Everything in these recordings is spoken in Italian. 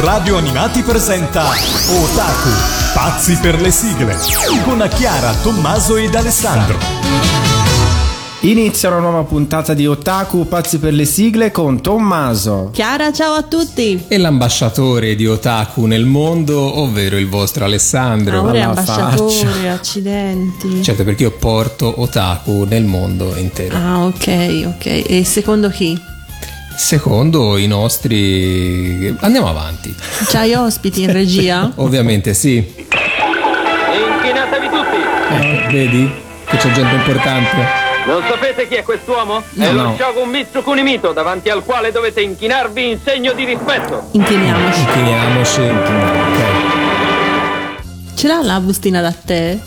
Radio Animati presenta Otaku, pazzi per le sigle, con Chiara, Tommaso ed Alessandro. Inizia una nuova puntata di Otaku Pazzi per le sigle con Tommaso. Chiara, ciao a tutti. E l'ambasciatore di Otaku nel mondo, ovvero il vostro Alessandro. Ora è ambasciatore, accidenti. Certo, perché io porto Otaku nel mondo intero. Ah, ok, ok. E secondo chi? Secondo i nostri... Andiamo avanti. C'hai ospiti in regia? Ovviamente sì. Inchinatevi tutti! Eh, vedi? Che c'è gente importante. Non sapete chi è quest'uomo? No, è lo no. Shogun Mitsu Kunimito, davanti al quale dovete inchinarvi in segno di rispetto. Inchiniamoci. Inchiniamoci. Ok. Ce l'ha la bustina da tè?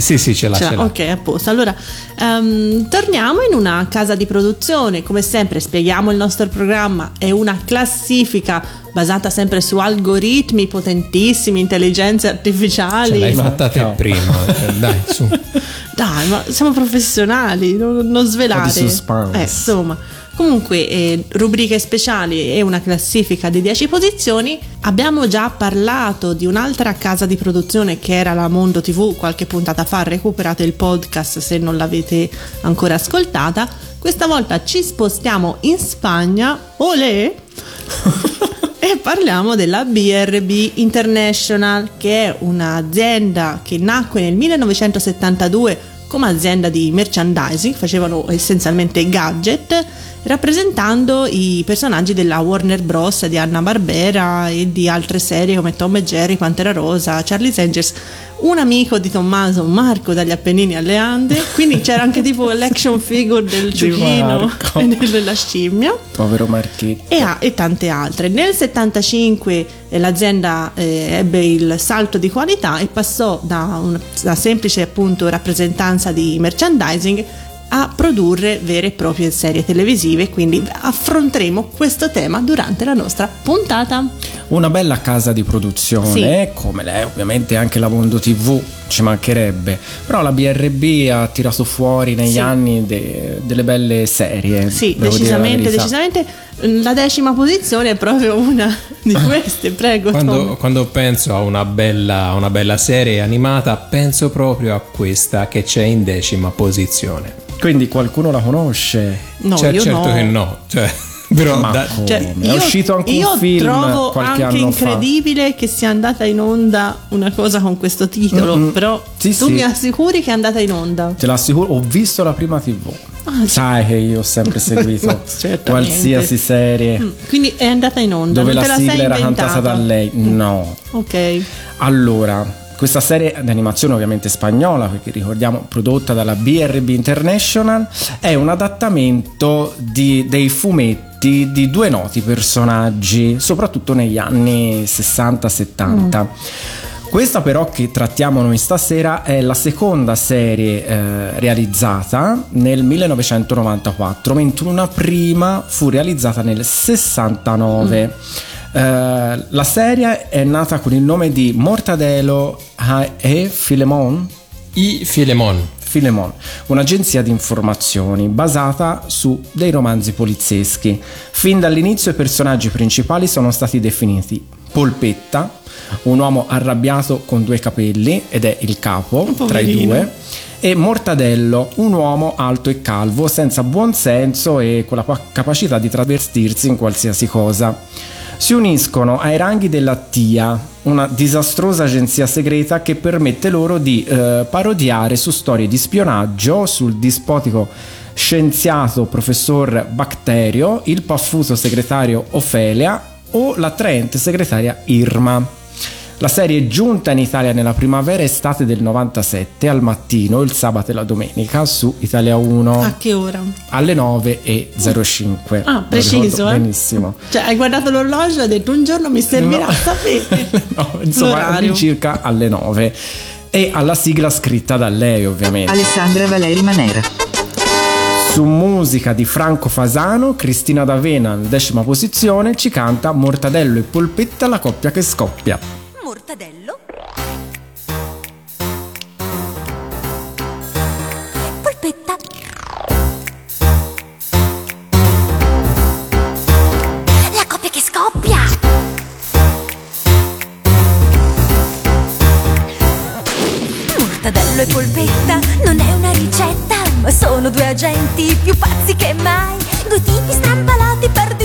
Sì, sì, ce l'ha, Ce ce l'ha. l'ha. Ok, a posto. Allora, ehm, torniamo in una casa di produzione. Come sempre, spieghiamo il nostro programma. È una classifica basata sempre su algoritmi potentissimi, intelligenze artificiali. Ce l'hai fatta te No. prima. eh, Dai, su. Dai, ma siamo professionali, non, non svelare. Eh, insomma. Comunque, eh, rubriche speciali e una classifica di 10 posizioni. Abbiamo già parlato di un'altra casa di produzione che era la Mondo TV qualche puntata fa. Recuperate il podcast se non l'avete ancora ascoltata. Questa volta ci spostiamo in Spagna. Olè! E parliamo della BRB International, che è un'azienda che nacque nel 1972 come azienda di merchandising, facevano essenzialmente gadget, rappresentando i personaggi della Warner Bros. di Anna Barbera e di altre serie come Tom e Jerry, Pantera Rosa, Charlie's Angels. Un amico di Tommaso, Marco dagli Appennini alle Ande, quindi c'era anche tipo l'action figure del ciuchino Marco. e della scimmia Povero Marchetti. e, a- e tante altre. Nel 75 eh, l'azienda eh, ebbe il salto di qualità e passò da una da semplice appunto rappresentanza di merchandising a produrre vere e proprie serie televisive, quindi affronteremo questo tema durante la nostra puntata. Una bella casa di produzione, come lei ovviamente anche la Mondo TV, ci mancherebbe. Però la BRB ha tirato fuori negli Sì. anni de- delle belle serie. Sì, dire la decisamente, decisamente la decima posizione è proprio una di queste, prego. Quando, Tom. quando penso a una bella, a una bella serie animata, penso proprio a questa che c'è in decima posizione. Quindi qualcuno la conosce? No, Cioè, io certo no. che no. Cioè, però Ma da-? Cioè, è uscito anche io un film trovo qualche anche anno fa. incredibile che sia andata in onda una cosa con questo titolo. Mm-mm. Però Sì, tu sì. mi assicuri che è andata in onda. Te l'assicuro, ho visto la prima TV. Ah, Sai che io ho sempre seguito qualsiasi serie Mm, Quindi è andata in onda. dove la sigla era inventata. cantata da lei. No. Ok. Allora, questa serie d'animazione ovviamente spagnola, perché ricordiamo prodotta dalla BRB International, è un adattamento di- dei fumetti di due noti personaggi, soprattutto negli anni 60-70. Questa però che trattiamo noi stasera è la seconda serie eh, realizzata nel 1994, mentre una prima fu realizzata nel 69. Eh, la serie è nata con il nome di Mortadelo e Filemon. I Filemon. Filemon, un'agenzia di informazioni basata su dei romanzi polizieschi. Fin dall'inizio i personaggi principali sono stati definiti Polpetta, un uomo arrabbiato con due capelli ed è il capo tra i due, e Mortadello, un uomo alto e calvo, senza buon senso e con la pa- capacità di travestirsi in qualsiasi cosa. Si uniscono ai ranghi della TIA, una disastrosa agenzia segreta che permette loro di eh, parodiare su storie di spionaggio sul dispotico scienziato professor Bacterio, il paffuto segretario Ofelia o l'attraente segretaria Irma. La serie è giunta in Italia nella primavera estate del 97 al mattino, il sabato e la domenica su Italia 1 A che ora? alle 9.05. Ah, preciso, eh? Benissimo. Cioè, hai guardato l'orologio e hai detto un giorno mi servirà No. sapere no, insomma, all'incirca alle 9. E alla sigla scritta da lei, ovviamente. Alessandra Valeri Manera. Su musica di Franco Fasano, Cristina D'Avena, in decima posizione, ci canta Mortadello e Polpetta, la coppia che scoppia mortadello, polpetta. La coppia che scoppia. Mortadello e polpetta non è una ricetta, ma sono due agenti più pazzi che mai. Due tipi strambalati per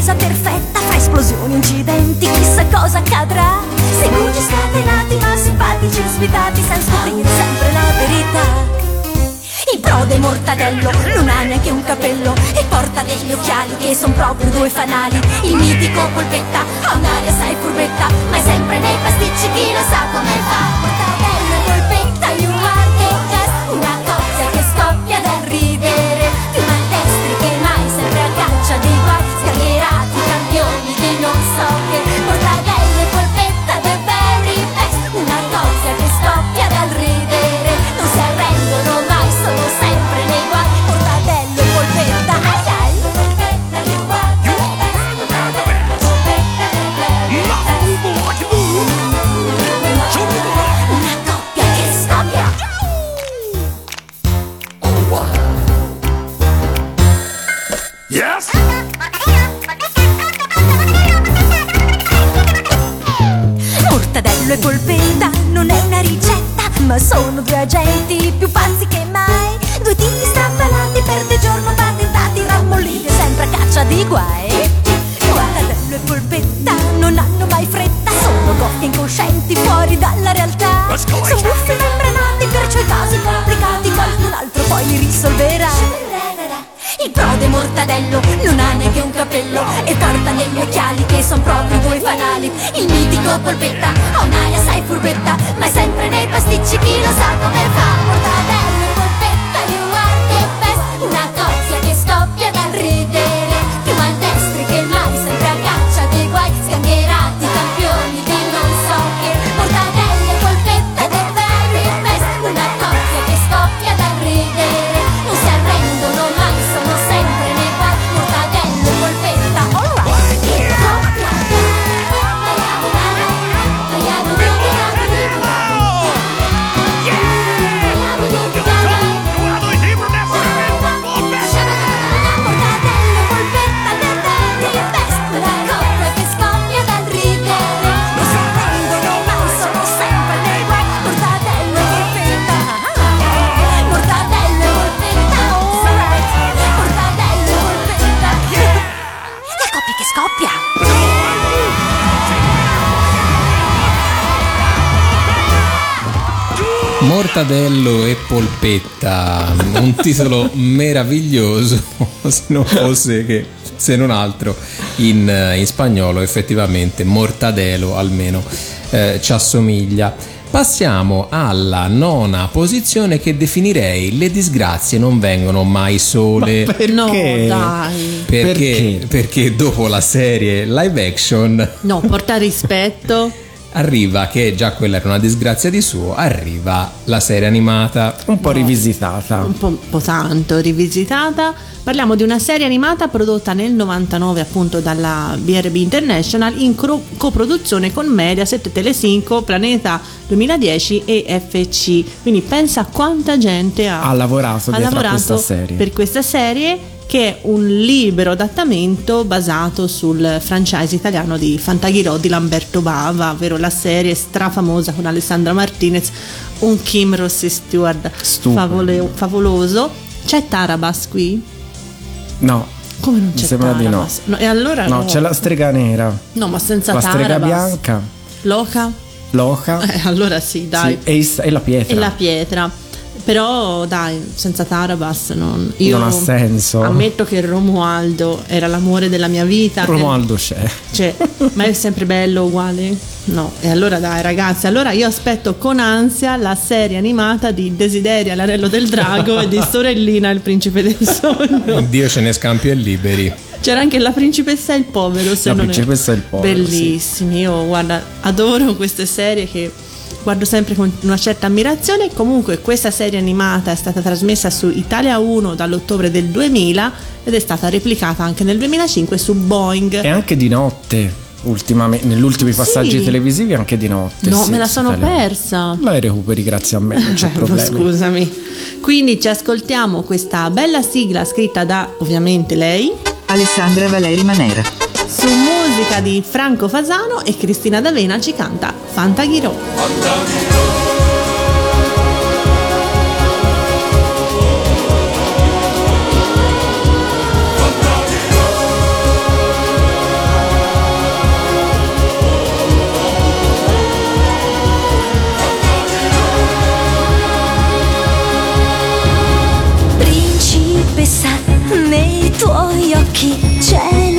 intesa perfetta fra esplosioni incidenti, chissà cosa accadrà. Segugi scatenati ma simpatici svitati, senza scoprire sempre la verità. Il prode mortadello non ha neanche un capello e porta degli occhiali che son proprio due fanali. Il mitico polpetta ha un'aria sai furbetta, ma è sempre nei pasticci chi lo sa come fa. A caccia di guai. Mortadello e polpetta non hanno mai fretta, sono goffi incoscienti fuori dalla realtà. Sono buffi membranati, perciò i casi complicati qualcun altro poi li risolverà. Il prode mortadello non ha neanche un capello E porta negli occhiali che son proprio due fanali Il mitico polpetta ha un'aria sai furbetta Ma è sempre nei pasticci chi lo sa come fa Mortadello e Mortadello e polpetta, un titolo meraviglioso, se non fosse che, se non altro, in, in spagnolo effettivamente Mortadelo almeno eh, ci assomiglia. Passiamo alla nona posizione che definirei le disgrazie non vengono mai sole. No, Perché? dai. Perché, Perché? perché dopo la serie live action No, porta rispetto. Arriva, che già quella era una disgrazia di suo, arriva la serie animata. Un po' rivisitata. un po', un po' tanto rivisitata. Parliamo di una serie animata prodotta nel 99 appunto dalla BRB International in cro- coproduzione con Mediaset, Telesinco, Planeta 2010 e FC. Quindi pensa quanta gente ha, Ha lavorato ha lavorato questa serie. per questa serie che è un libero adattamento basato sul franchise italiano di Fantaghirò di Lamberto Bava, ovvero la serie strafamosa con Alessandra Martinez, un Kim Rossi Stewart favole- favoloso. C'è Tarabas qui? No. Come non c'è Mi sembra di no. Tarabas? No, e allora No, no. c'è la strega nera. No, ma senza La strega Tarabas. bianca. Loca? Loca. Eh, allora sì, dai. Sì, e la pietra. E la pietra. Però dai, senza Tarabas non, io Non ha senso. Ammetto che Romualdo era l'amore della mia vita. Romualdo c'è. Cioè, ma è sempre bello uguale? No. E allora dai ragazzi, allora io aspetto con ansia la serie animata di Desideria, l'anello del drago e di Sorellina, il principe del sogno. Dio ce ne scampi e liberi. C'era anche la principessa e il povero, se La non principessa è... e il povero, Bellissimi, io guarda, adoro queste serie che guardo sempre con una certa ammirazione. Comunque questa serie animata è stata trasmessa su Italia 1 dall'ottobre del 2000 ed è stata replicata anche nel 2005 su Boeing. E anche di notte. Ultimamente, negli ultimi Sì. passaggi televisivi anche di notte. no, sì, me la sì, sono italiano. persa. La recuperi grazie a me, non c'è Eh, problema. Scusami. Quindi ci ascoltiamo questa bella sigla scritta da ovviamente lei Alessandra Valeri Manera. su Music musica di Franco Fasano e Cristina D'Avena ci canta Fantaghirò. Principessa, nei tuoi occhi c'è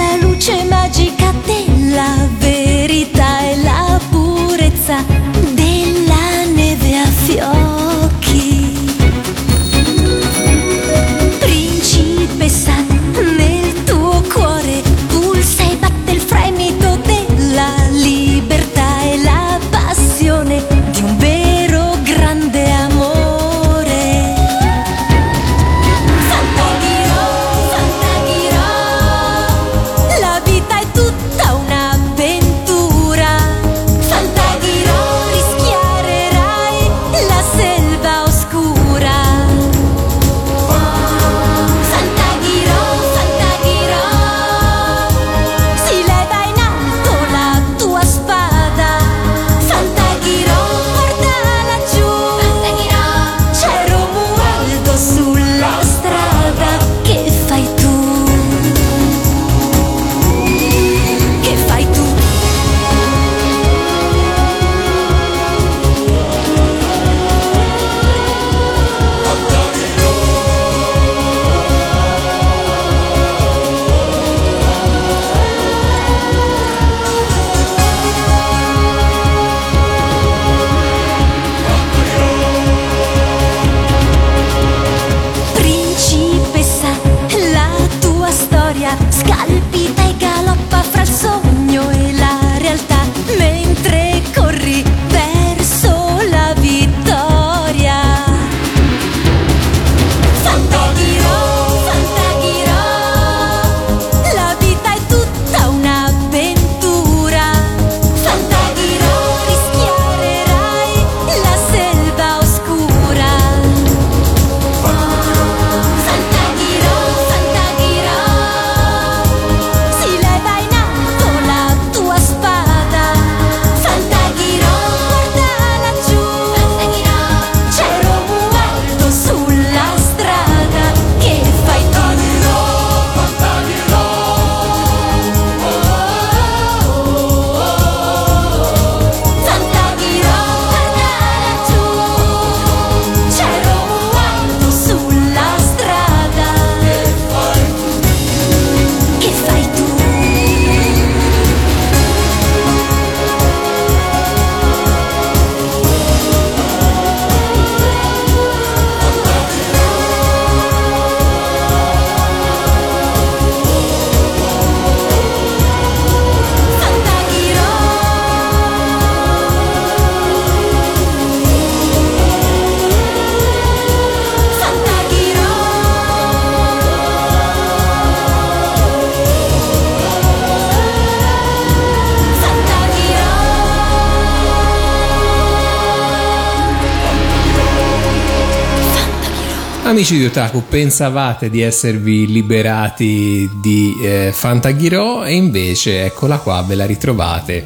Amici di Otaku, pensavate di esservi liberati di eh, Fantaghirò e invece eccola qua, ve la ritrovate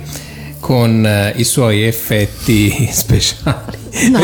con eh, i suoi effetti speciali.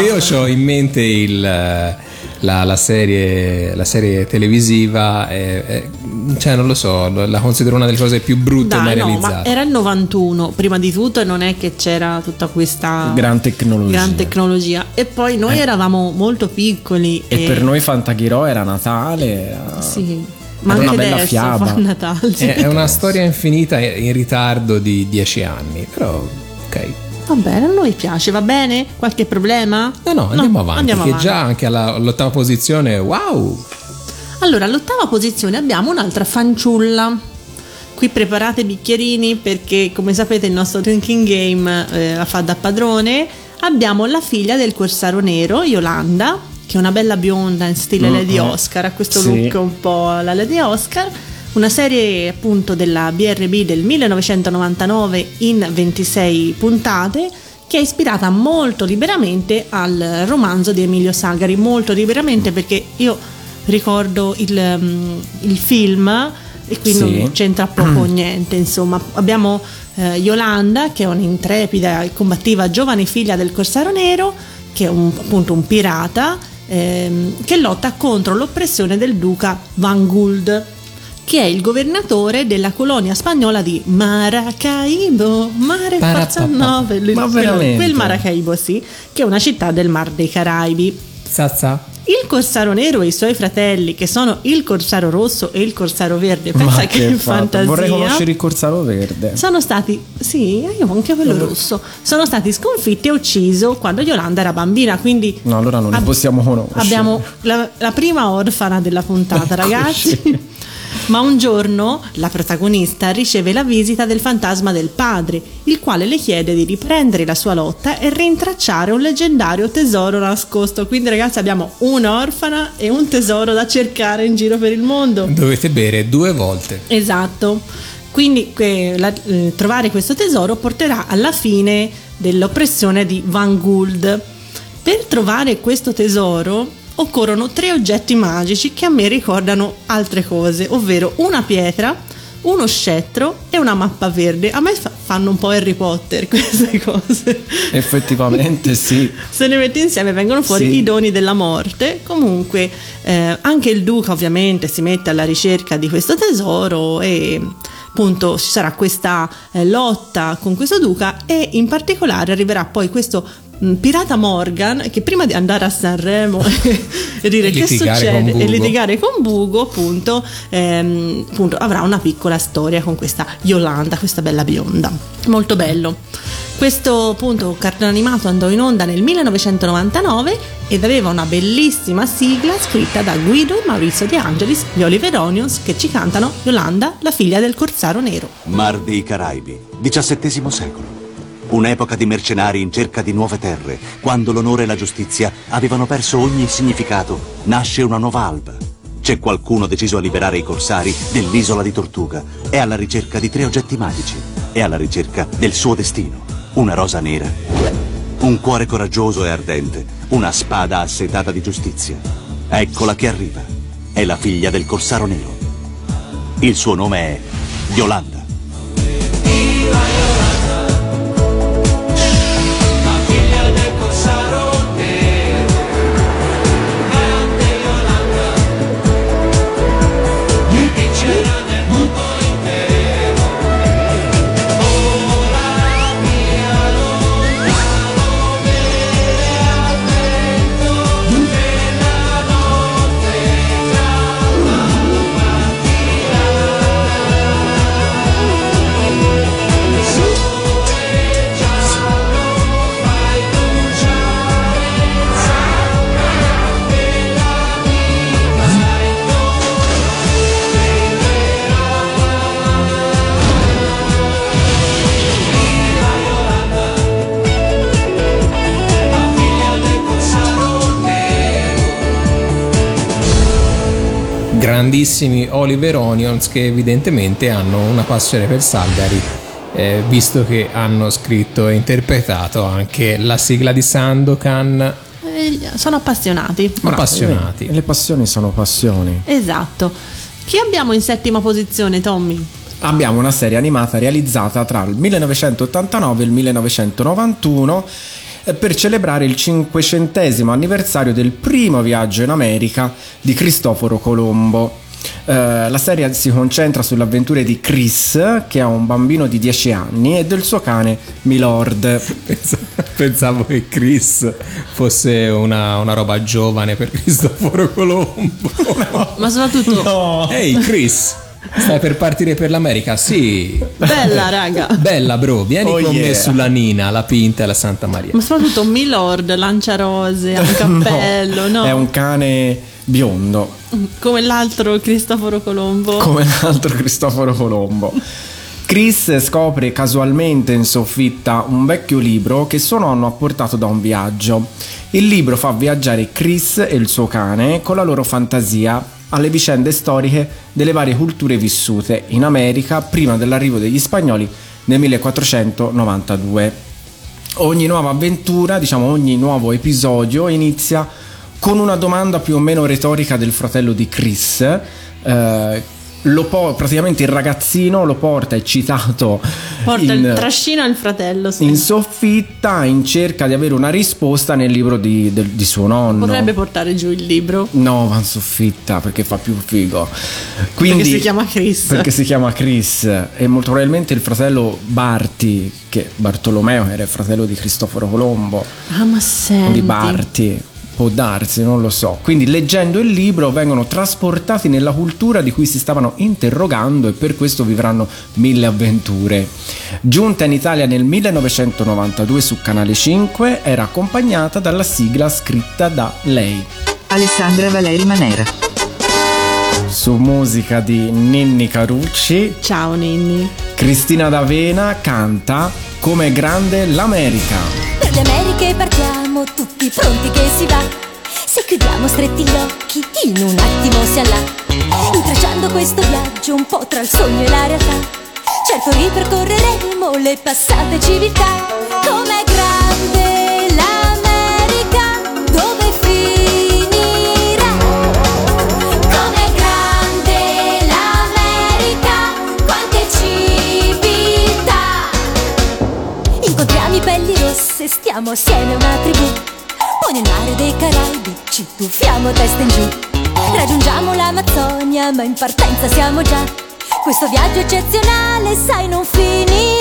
Io ho in mente il, eh, la, la serie, la serie televisiva, eh, eh, cioè non lo so, la considero una delle cose più brutte mai Dai, no, ma realizzate. era il 91, prima di tutto, e non è che c'era tutta questa Gran tecnologia. gran tecnologia. E poi noi eravamo molto piccoli. E per noi Fantaghirò era Natale. eh, Sì, ma Era anche una bella adesso fiaba. Natale. È, è una storia infinita in ritardo di dieci anni, però ok. Va bene, a noi piace, va bene? Qualche problema? No, no, andiamo avanti, andiamo che avanti. già anche alla- all'ottava posizione, wow! Allora, all'ottava posizione abbiamo un'altra fanciulla. Qui preparate i bicchierini perché, come sapete, il nostro drinking game eh, la fa da padrone. Abbiamo la figlia del corsaro nero, Yolanda, che è una bella bionda in stile Lady Oscar, ha questo Sì. look un po' alla Lady Oscar. Una serie appunto della BRB del 1999 in 26 puntate che è ispirata molto liberamente al romanzo di Emilio Sagari, molto liberamente perché io ricordo il, mm, il film e qui Sì. non c'entra poco o niente. Insomma, abbiamo eh, Yolanda, che è un'intrepida e combattiva giovane figlia del Corsaro Nero, che è un- appunto un pirata ehm, che lotta contro l'oppressione del duca Van Guld che è il governatore della colonia spagnola di Maracaibo, Mare Forza Parapapà. 9, Ma quel, veramente? quel Maracaibo sì, che è una città del Mar dei Caraibi. Zazza. Il Corsaro Nero e i suoi fratelli, che sono il Corsaro Rosso e il Corsaro Verde, pensa Ma che, che fantasia. Vorrei conoscere il Corsaro Verde. Sono stati, sì, io anche quello rosso. Sono stati sconfitti e uccisi quando Yolanda era bambina. Quindi No, allora non li ab- possiamo conoscere. Abbiamo la, la prima orfana della puntata, ragazzi. Ma un giorno la protagonista riceve la visita del fantasma del padre, il quale le chiede di riprendere la sua lotta e rintracciare un leggendario tesoro nascosto. Quindi, ragazzi, abbiamo un'orfana e un tesoro da cercare in giro per il mondo. Dovete bere due volte. Esatto. Quindi que- la- eh, trovare questo tesoro porterà alla fine dell'oppressione di Van Guld. Per trovare questo tesoro occorrono tre oggetti magici che a me ricordano altre cose, ovvero una pietra, uno scettro e una mappa verde. A me fa- fanno un po' Harry Potter queste cose. Effettivamente sì. Se ne metti insieme vengono fuori Sì. i doni della morte. Comunque, eh, anche il duca ovviamente si mette alla ricerca di questo tesoro e appunto ci sarà questa eh, lotta con questo duca e in particolare arriverà poi questo pirata Morgan che prima di andare a Sanremo e dire E che succede e litigare con Bugo appunto, ehm, appunto avrà una piccola storia con questa Yolanda questa bella bionda molto bello questo appunto cartone animato andò in onda nel 1999 ed aveva una bellissima sigla scritta da Guido e Maurizio De Angelis, gli Oliver Onions, che ci cantano Yolanda, la figlia del Corsaro Nero. Mar dei Caraibi, XVII secolo. Un'epoca di mercenari in cerca di nuove terre, quando l'onore e la giustizia avevano perso ogni significato, nasce una nuova alba. C'è qualcuno deciso a liberare i corsari dell'isola di Tortuga. È alla ricerca di tre oggetti magici. È alla ricerca del suo destino. Una rosa nera, un cuore coraggioso e ardente, una spada assetata di giustizia. Eccola che arriva. È la figlia del corsaro nero. Il suo nome è Yolanda. Grandissimi Oliver Onions che evidentemente hanno una passione per Salgari eh, visto che hanno scritto e interpretato anche la sigla di Sandokan Eh, sono appassionati. appassionati Le passioni sono passioni. Esatto. Chi abbiamo in settima posizione, Tommy? Abbiamo una serie animata realizzata tra il 1989 e il 1991 eh, per celebrare il cinquecentesimo anniversario del primo viaggio in America di Cristoforo Colombo. Eh, la serie si concentra sulle avventure di Chris, che ha un bambino di 10 anni, e del suo cane Milord. Pens- pensavo che Chris fosse una, una roba giovane per Cristoforo Colombo Ma soprattutto, No! ehi Chris stai per partire per l'America? sì bella raga. bella bro vieni Oh, con me yeah. sulla Nina la Pinta e la Santa Maria Ma soprattutto Milord, lanciarose, ha un cappello, no? È un cane biondo, Come l'altro Cristoforo Colombo. come l'altro Cristoforo Colombo. Chris scopre casualmente in soffitta un vecchio libro che suo nonno ha portato da un viaggio. Il libro fa viaggiare Chris e il suo cane con la loro fantasia alle vicende storiche delle varie culture vissute in America prima dell'arrivo degli spagnoli nel 1492. Ogni nuova avventura, diciamo ogni nuovo episodio inizia con una domanda più o meno retorica del fratello di Chris, eh, lo po- praticamente il ragazzino lo porta eccitato Porta in, il trascino al fratello. sì. in soffitta in cerca di avere una risposta nel libro di, del- di suo nonno. Potrebbe portare giù il libro. No, va in soffitta perché fa più figo. Quindi, Perché si chiama Chris. Perché si chiama Chris. E molto probabilmente il fratello Barti, che Bartolomeo era il fratello di Cristoforo Colombo, Ah, ma senti. di Barti. Può darsi, non lo so. Quindi leggendo il libro vengono trasportati nella cultura di cui si stavano interrogando e per questo vivranno mille avventure. Giunta in Italia nel 1992 su Canale 5, era accompagnata dalla sigla scritta da lei. Alessandra Valeri Manera. su musica di Ninni Carucci, Ciao Ninni. Cristina D'Avena canta Come grande l'America. Per le Americhe partiamo tutti pronti che si va. Se chiudiamo stretti gli occhi, in un attimo si là. Intracciando questo viaggio un po' tra il sogno e la realtà. Certo ripercorreremo le passate civiltà. Com'è rosse, stiamo assieme a una tribù. Poi nel mare dei Caraibi ci tuffiamo testa in giù. Raggiungiamo l'Amazzonia, ma in partenza siamo già. Questo viaggio eccezionale, sai, non finirà.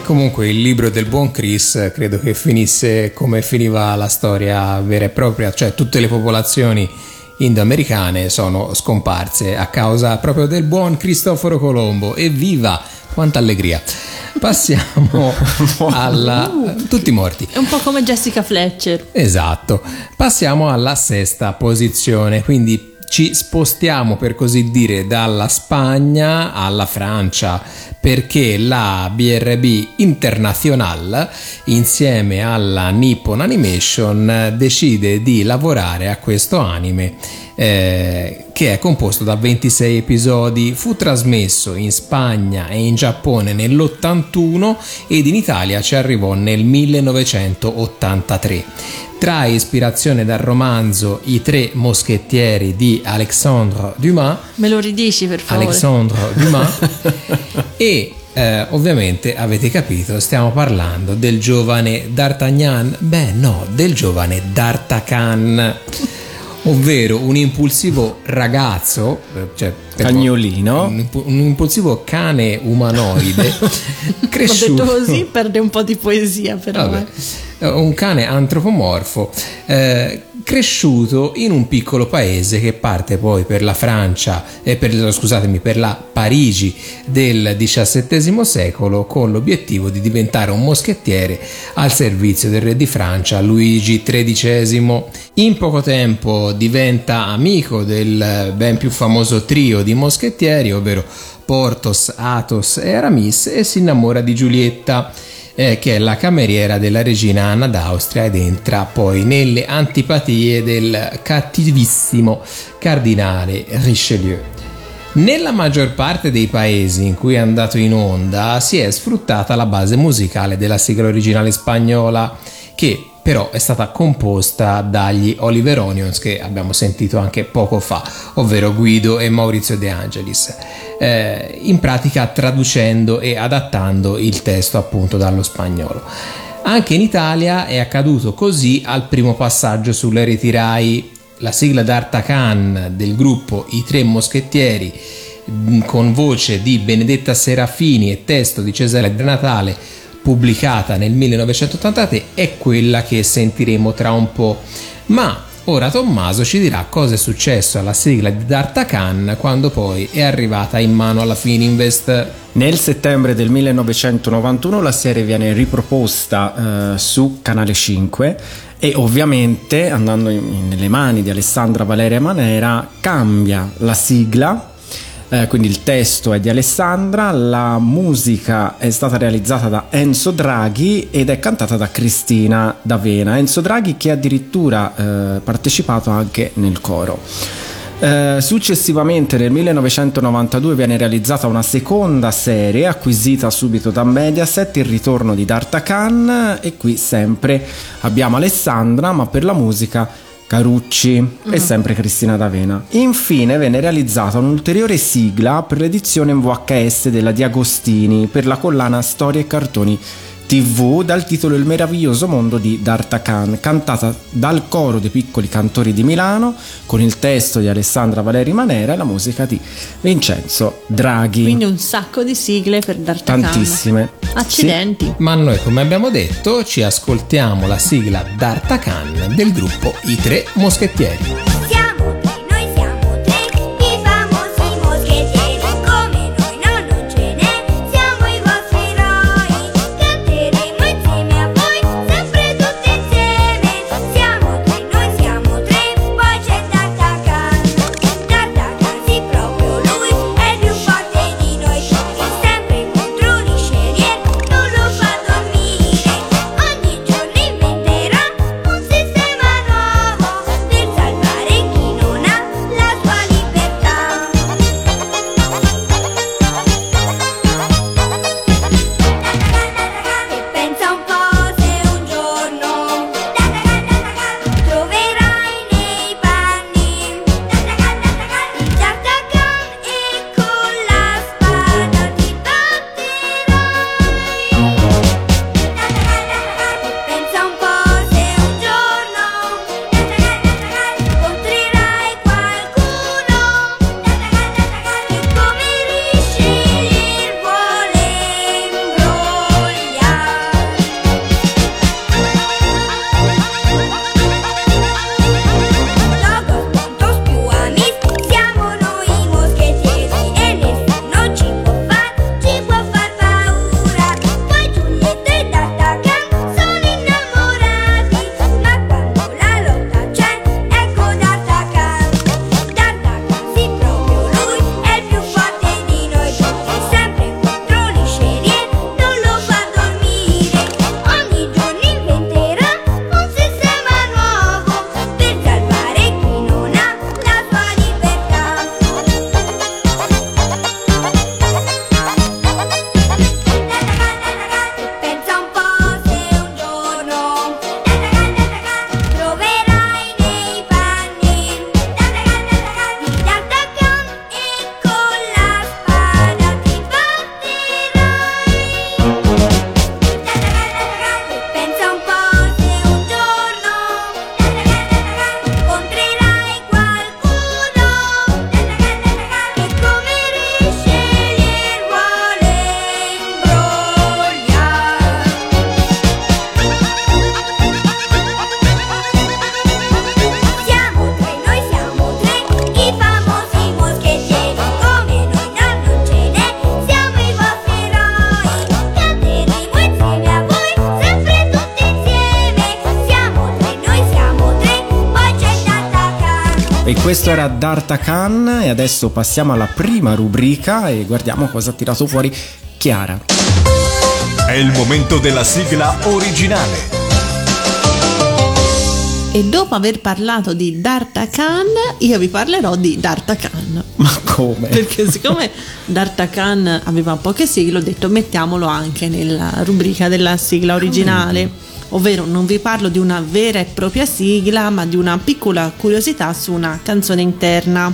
E comunque il libro del buon Chris credo che finisse come finiva la storia vera e propria, cioè tutte le popolazioni indoamericane sono scomparse a causa proprio del buon Cristoforo Colombo. Evviva! Quanta allegria! Passiamo alla... tutti morti. È un po' come Jessica Fletcher. Esatto. Passiamo alla sesta posizione, quindi ci spostiamo per così dire dalla Spagna alla Francia perché la BRB International insieme alla Nippon Animation decide di lavorare a questo anime eh, che è composto da 26 episodi, fu trasmesso in Spagna e in Giappone nell'81 ed in Italia ci arrivò nel 1983. Trae ispirazione dal romanzo I tre moschettieri di Alexandre Dumas. Me lo ridici per favore? Alexandre Dumas. E Eh, ovviamente avete capito, stiamo parlando del giovane D'Artagnan, beh no, del giovane D'Artacan, ovvero un impulsivo ragazzo, eh, cioè Cagnolino. un, impu- un impulsivo cane umanoide Ho cresciuto detto così, perde un po' di poesia però. Vabbè, eh. eh, un cane antropomorfo eh, cresciuto in un piccolo paese che parte poi per la Francia e per, scusatemi, per la Parigi del XVII secolo con l'obiettivo di diventare un moschettiere al servizio del re di Francia Luigi XIII. In poco tempo diventa amico del ben più famoso trio di moschettieri, ovvero Portos, Athos e Aramis e si innamora di Giulietta eh, che è la cameriera della regina Anna d'Austria ed entra poi nelle antipatie del cattivissimo cardinale Richelieu. Nella maggior parte dei paesi in cui è andato in onda si è sfruttata la base musicale della sigla originale spagnola che però è stata composta dagli Oliver Onions che abbiamo sentito anche poco fa, ovvero Guido e Maurizio De Angelis, eh, in pratica traducendo e adattando il testo appunto dallo spagnolo. Anche in Italia è accaduto così al primo passaggio sulle reti Rai. La sigla d'Artacan del gruppo I Tre Moschettieri con voce di Benedetta Serafini e testo di Cesare De Natale pubblicata nel 1983 è quella che sentiremo tra un po'. Ma ora Tommaso ci dirà cosa è successo alla sigla di D'Artacan quando poi è arrivata in mano alla Fininvest. Nel settembre del 1991 la serie viene riproposta eh, su Canale 5 e ovviamente andando in- nelle mani di Alessandra Valeria Manera cambia la sigla eh, quindi il testo è di Alessandra, la musica è stata realizzata da Enzo Draghi ed è cantata da Cristina D'Avena. Enzo Draghi che ha addirittura eh, partecipato anche nel coro. Eh, successivamente nel 1992 viene realizzata una seconda serie acquisita subito da Mediaset, il ritorno di D'Artacan e qui sempre abbiamo Alessandra ma per la musica Carucci e sempre Cristina D'Avena. Infine venne realizzata un'ulteriore sigla per l'edizione in VHS della Di Agostini per la collana Storie e cartoni TV dal titolo Il meraviglioso mondo di D'Artacan, cantata dal coro dei piccoli cantori di Milano con il testo di Alessandra Valeri Manera e la musica di Vincenzo Draghi. Quindi un sacco di sigle per D'Artagnan. Tantissime. Accidenti. Ma noi, come abbiamo detto, ci ascoltiamo la sigla D'Artacan del gruppo I Tre Moschettieri. Questo era D'Artacan e adesso passiamo alla prima rubrica e guardiamo cosa ha tirato fuori Chiara. È il momento della sigla originale. E dopo aver parlato di D'Artacan, io vi parlerò di D'Artacan. Ma come? Perché siccome D'Artacan aveva poche sigle, ho detto mettiamolo anche nella rubrica della sigla originale. Ovvero non vi parlo di una vera e propria sigla, ma di una piccola curiosità su una canzone interna.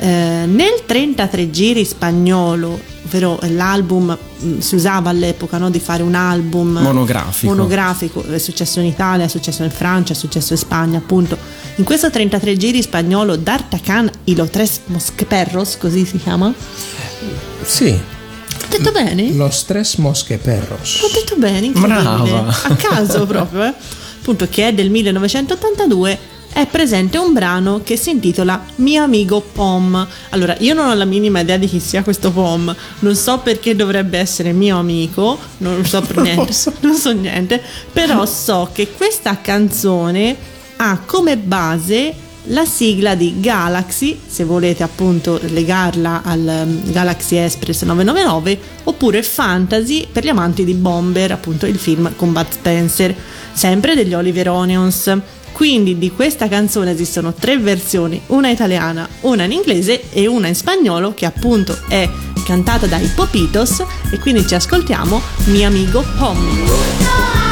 Eh, nel 33 giri spagnolo, ovvero l'album mh, si usava all'epoca no, di fare un album Monografico. monografico, è successo in Italia, è successo in Francia, è successo in Spagna, appunto. In questo 33 giri spagnolo D'Artacan y los tres mosqueperros, così si chiama? Sì, detto bene? lo stress mosche perros. Ho detto bene, incredibile. Brava. A caso proprio, eh. Appunto, che è del 1982 è presente un brano che si intitola Mio amigo Pom. Allora, io non ho la minima idea di chi sia questo Pom, non so perché dovrebbe essere mio amico, non so per niente, non so niente, però so che questa canzone ha come base la sigla di Galaxy, se volete appunto legarla al um, Galaxy Express 999, oppure Fantasy per gli amanti di Bomber, appunto il film con Bud Spencer, sempre degli Oliver Onions. Quindi di questa canzone esistono tre versioni, una italiana, una in inglese e una in spagnolo che appunto è cantata dai Popitos e quindi ci ascoltiamo Mi amigo Pom.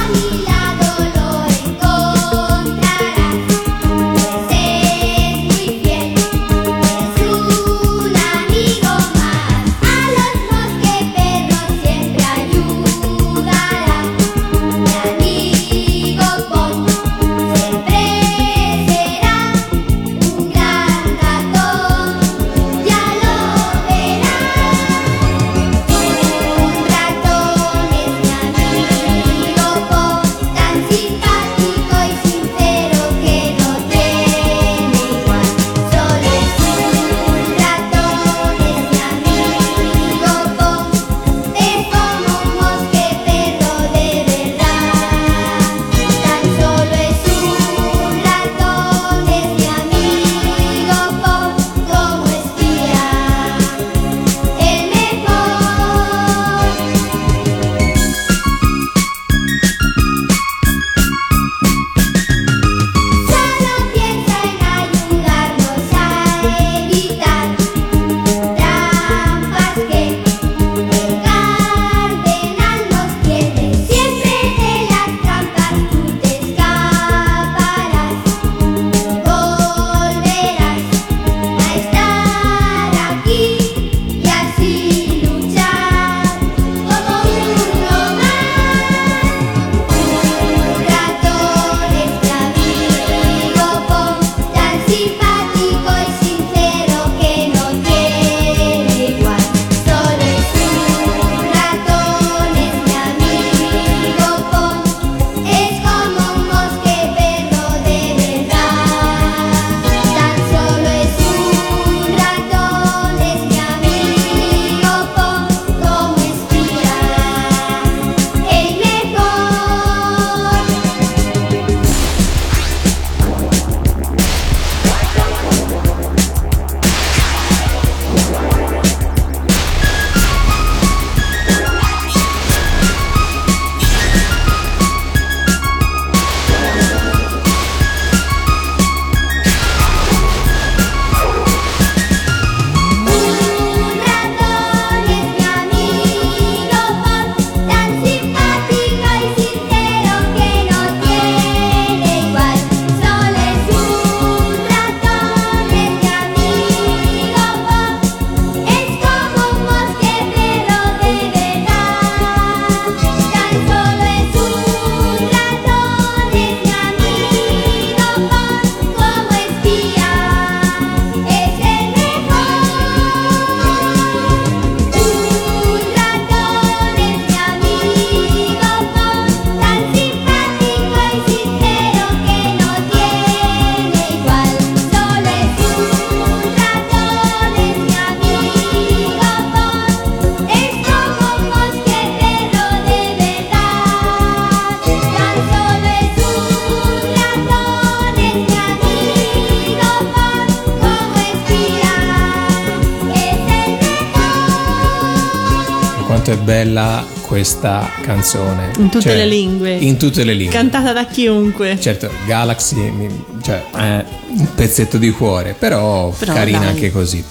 Questa canzone. In tutte Cioè, le lingue. In tutte le lingue. Cantata da chiunque. Certo, Galaxy, cioè, Eh, un pezzetto di cuore, però, Però carina dai. anche così.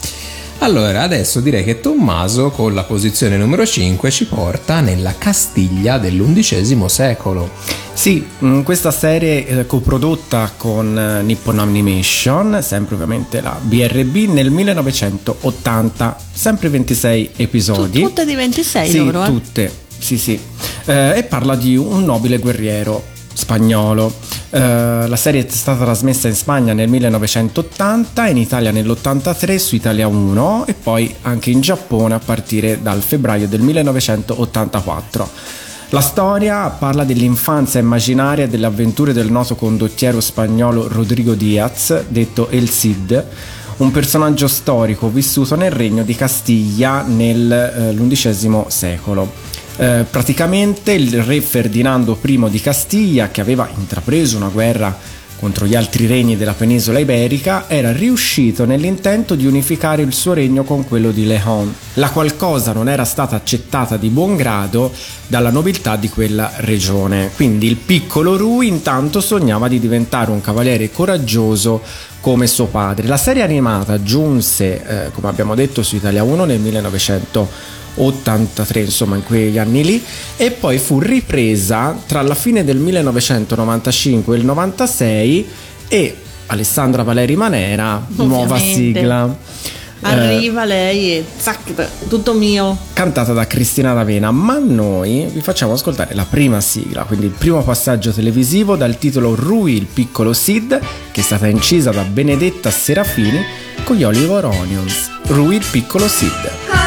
Allora, adesso direi che Tommaso con la posizione numero 5 ci porta nella Castiglia dell'undicesimo secolo. Sì, mh, questa serie eh, coprodotta con eh, Nippon Animation, sempre ovviamente la BRB, nel 1980, sempre 26 episodi. Tu- tutte di 26 sì, loro, eh? tutte, sì sì. Eh, e parla di un nobile guerriero spagnolo. Eh, la serie è stata trasmessa in Spagna nel 1980, in Italia nell'83 su Italia 1 e poi anche in Giappone a partire dal febbraio del 1984. La storia parla dell'infanzia immaginaria delle avventure del noto condottiero spagnolo Rodrigo Diaz, detto El Cid, un personaggio storico vissuto nel regno di Castiglia nell'undicesimo secolo. Eh, praticamente il re Ferdinando I di Castiglia, che aveva intrapreso una guerra contro gli altri regni della penisola iberica, era riuscito nell'intento di unificare il suo regno con quello di León, la qual cosa non era stata accettata di buon grado dalla nobiltà di quella regione. Quindi il piccolo Rui intanto sognava di diventare un cavaliere coraggioso come suo padre. La serie animata giunse, eh, come abbiamo detto, su Italia 1 nel 1983, insomma in quegli anni lì, e poi fu ripresa tra la fine del 1995 e il 96 e Alessandra Valeri Manera, nuova Ovviamente. sigla. Eh, Arriva lei e zac, tutto mio. cantata da Cristina D'Avena, ma noi vi facciamo ascoltare la prima sigla, quindi il primo passaggio televisivo dal titolo Rui il piccolo Sid, che è stata incisa da Benedetta Serafini con gli Oliver Onions. Rui il piccolo Sid.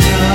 still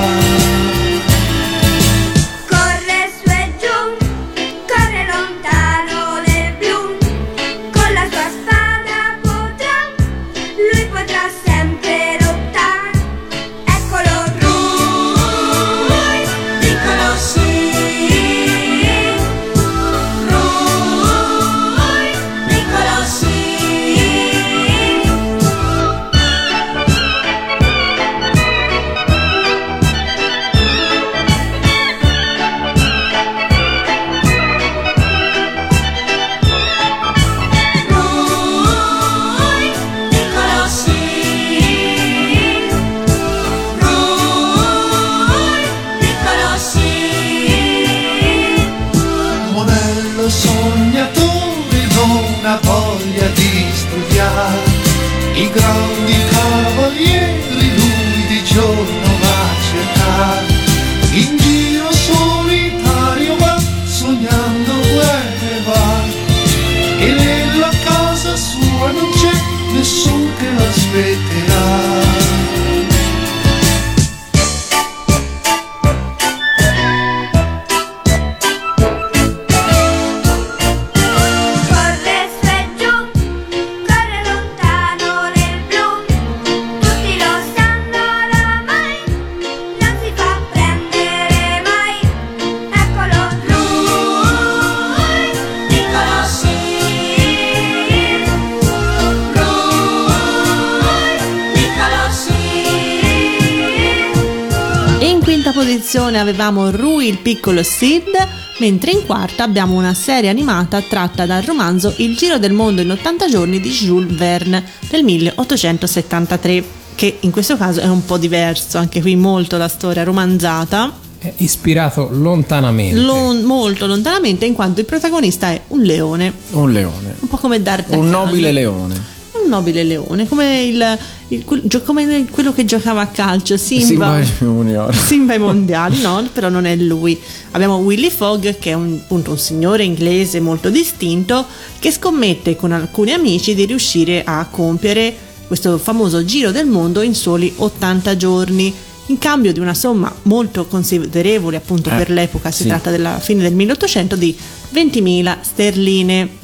piccolo Sid, mentre in quarta abbiamo una serie animata tratta dal romanzo Il giro del mondo in 80 giorni di Jules Verne del 1873, che in questo caso è un po' diverso, anche qui molto la storia romanzata, È ispirato lontanamente. lon- molto lontanamente in quanto il protagonista è un leone, Un leone. un po' come D'Artagnan. Un nobile leone. Nobile leone, come, il, il- come quello che giocava a calcio, Simba. Simba. Simba ai mondiali, no, però non è lui. Abbiamo Willy Fogg, che è un, appunto un signore inglese molto distinto, che scommette con alcuni amici di riuscire a compiere questo famoso giro del mondo in soli 80 giorni. In cambio di una somma molto considerevole, appunto Eh, per l'epoca, si sì. tratta della fine del 1800, di 20.000 sterline.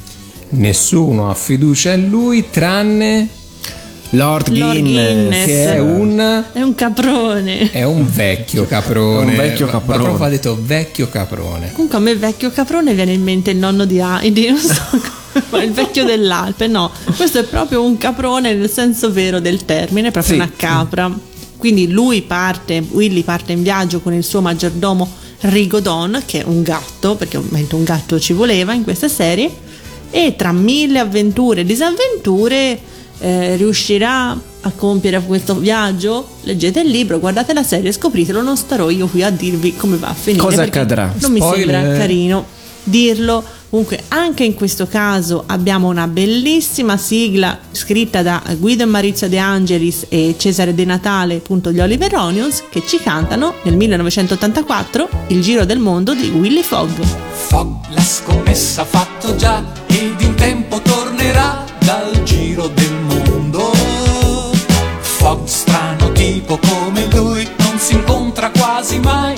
Nessuno ha fiducia in lui tranne Lord, Lord Guinness. Guinness. che è un È un caprone. è un vecchio caprone. Un vecchio caprone. Proprio ha detto vecchio caprone. Comunque a me vecchio caprone viene in mente il nonno di Heidi, non so come, ma il vecchio dell'Alpe, no, questo è proprio un caprone nel senso vero del termine, proprio Sì. una capra. Quindi lui parte, Willy parte in viaggio con il suo maggiordomo Rigodon, che è un gatto, perché ovviamente un gatto ci voleva in questa serie, e tra mille avventure e disavventure eh, riuscirà a compiere questo viaggio. Leggete il libro, guardate la serie, scopritelo, non starò io qui a dirvi come va a finire. Cosa accadrà? Non mi Spoiler. sembra carino dirlo. Comunque, anche in questo caso abbiamo una bellissima sigla scritta da Guido e Maurizio De Angelis e Cesare De Natale, appunto gli Oliver Onions, che ci cantano nel 1984 Il giro del mondo di Willy Fogg. Fogg la scommessa ha fatto già tempo tornerà dal giro del mondo. Fogg strano tipo come lui non si incontra quasi mai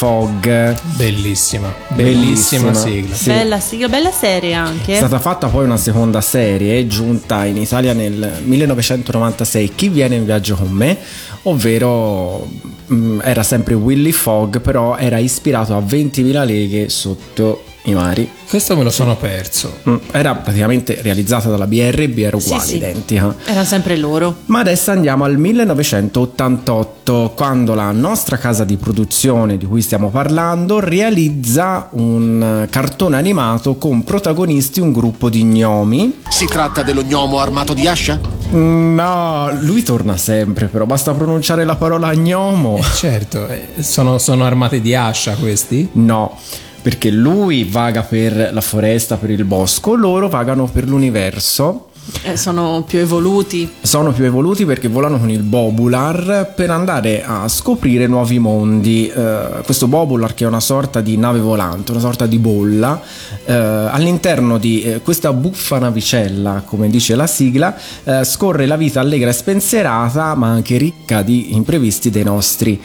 Fogg. Bellissima, Bellissima, bellissima sigla. Sì. Bella sigla, bella serie anche. È stata fatta poi una seconda serie, giunta in Italia nel 1996, Chi viene in viaggio con me, ovvero mm, era sempre Willy Fogg, però era ispirato a 20.000 leghe sotto i mari. Questo me lo sono perso. Mm, Era praticamente realizzata dalla BRB, era Sì, uguale, sì. identica. Era sempre loro. Ma adesso andiamo al 1988, quando la nostra casa di produzione di cui stiamo parlando realizza un eh, cartone animato con protagonisti un gruppo di gnomi. Si tratta dello gnomo armato di ascia? Mm, No, lui torna sempre, però basta pronunciare la parola gnomo. Certo, eh, sono, sono armate di ascia questi? No, perché lui vaga per la foresta, per il bosco, loro vagano per l'universo. Eh, sono più evoluti. Sono più evoluti perché volano con il Bobular per andare a scoprire nuovi mondi. Eh, questo Bobular, che è una sorta di nave volante, una sorta di bolla, eh, all'interno di eh, questa buffa navicella, come dice la sigla, eh, scorre la vita allegra e spensierata, ma anche ricca di imprevisti dei nostri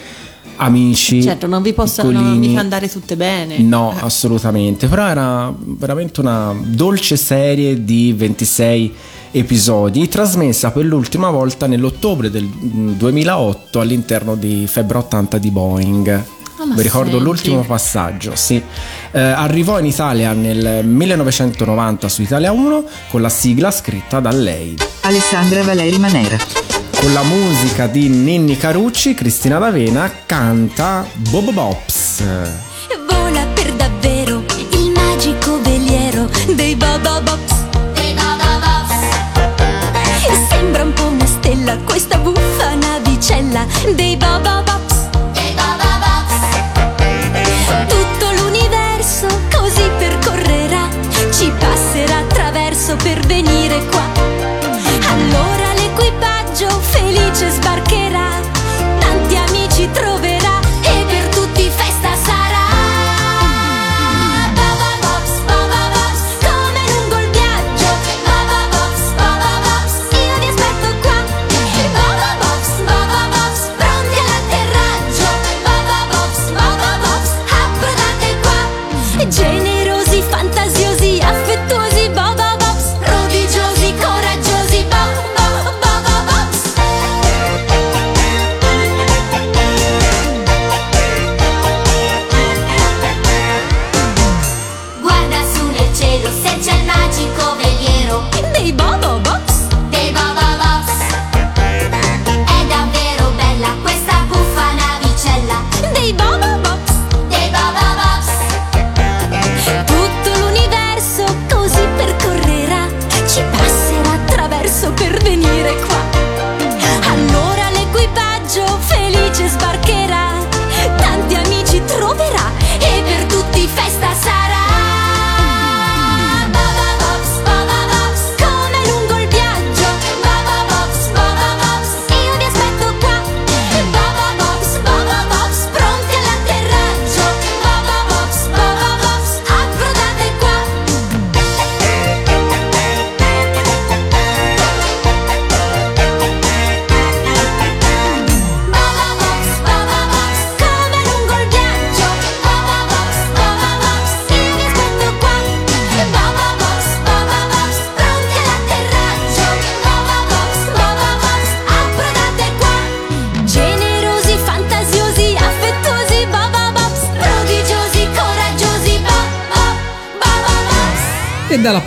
amici. Certo, non vi possono mica andare tutte bene. No, assolutamente. Però era veramente una dolce serie di 26 episodi, trasmessa per l'ultima volta nell'ottobre del mm, 2008 all'interno di Febbre 80 di Boeing. Ah, ma Vi ricordo senti. l'ultimo passaggio, sì. Eh, arrivò in Italia nel 1990 su Italia 1 con la sigla scritta da lei. Alessandra Valeri Manera. Con la musica di Ninni Carucci, Cristina D'Avena canta Bob Bops. Vola per davvero il magico veliero dei Bobobops. Sembra un po' una stella questa buffa navicella dei Bobobops. Tutto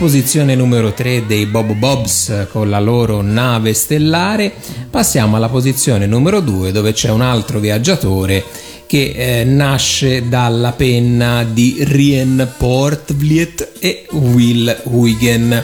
posizione numero 3 dei Bob Bobs con la loro nave stellare passiamo alla posizione numero 2 dove c'è un altro viaggiatore che eh, nasce dalla penna di Rien Portvliet e Will Huygen.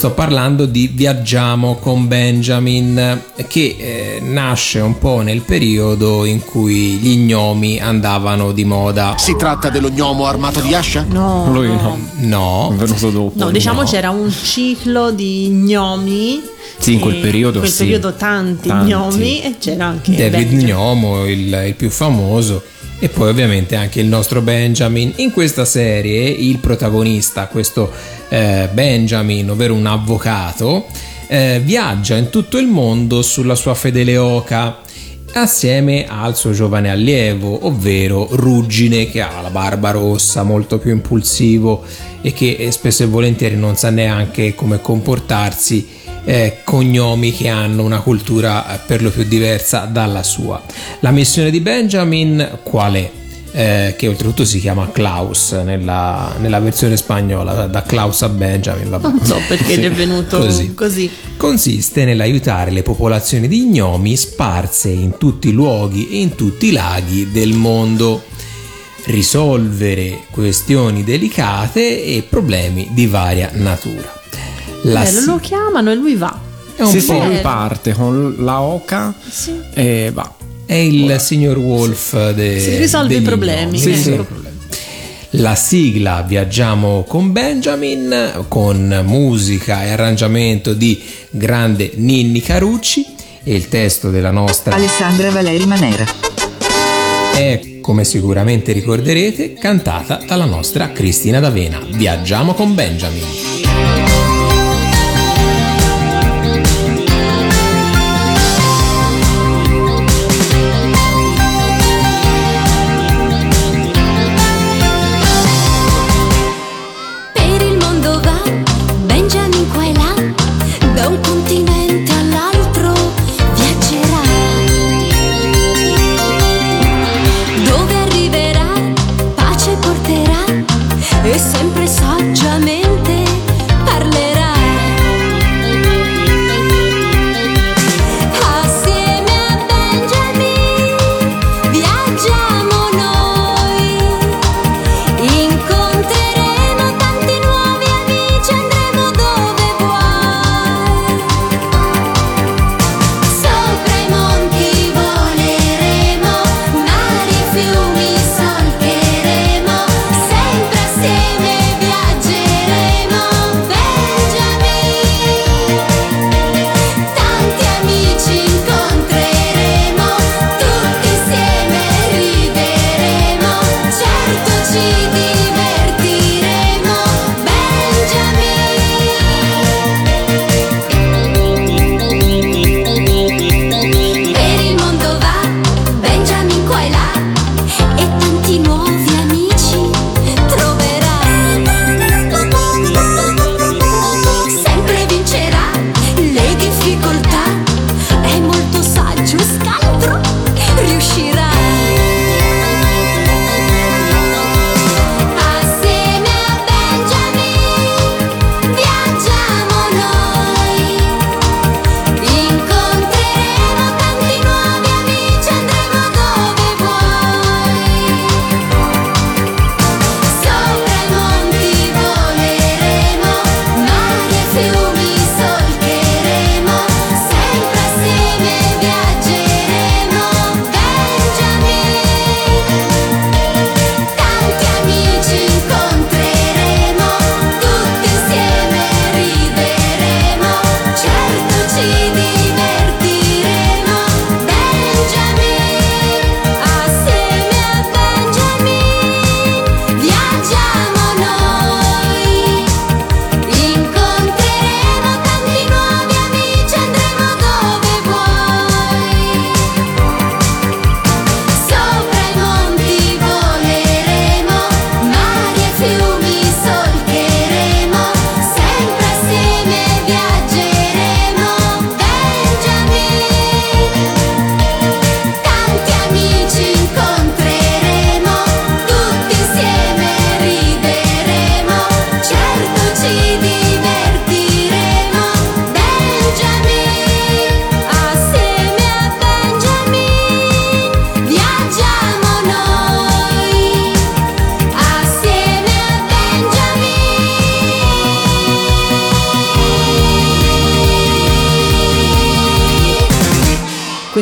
Sto parlando di Viaggiamo con Benjamin, che eh, nasce un po' nel periodo in cui gli gnomi andavano di moda. Si tratta dello gnomo armato di ascia? No, Lui no. no. È venuto dopo. No, diciamo No. c'era un ciclo di gnomi. Sì, in quel periodo In quel sì. periodo tanti, Tanti. gnomi e c'era anche David Benjamin. Gnomo, il, il più famoso, e poi ovviamente anche il nostro Benjamin. In questa serie il protagonista, questo eh, Benjamin, ovvero un avvocato, eh, viaggia in tutto il mondo sulla sua fedele oca assieme al suo giovane allievo, ovvero Ruggine, che ha la barba rossa, molto più impulsivo e che eh, spesso e volentieri non sa neanche come comportarsi, eh, cognomi che hanno una cultura eh, per lo più diversa dalla sua. La missione di Benjamin qual è? Eh, che oltretutto si chiama Klaus nella, nella versione spagnola, da, Klaus a Benjamin. Vabbè. Non so perché Sì, è venuto così. così. Consiste nell'aiutare le popolazioni di gnomi sparse in tutti i luoghi e in tutti i laghi del mondo, risolvere questioni delicate e problemi di varia natura. La Bello, si- lo chiamano e lui va. È un sì, po'- sì, lui parte con la oca Sì. e va. È il signor Wolf de- Si risolve i problemi. Sì, sì. La sigla Viaggiamo con Benjamin con musica e arrangiamento di grande Ninni Carucci e il testo della nostra Alessandra Valeri Manera. è, come sicuramente ricorderete, cantata dalla nostra Cristina D'Avena. Viaggiamo con Benjamin.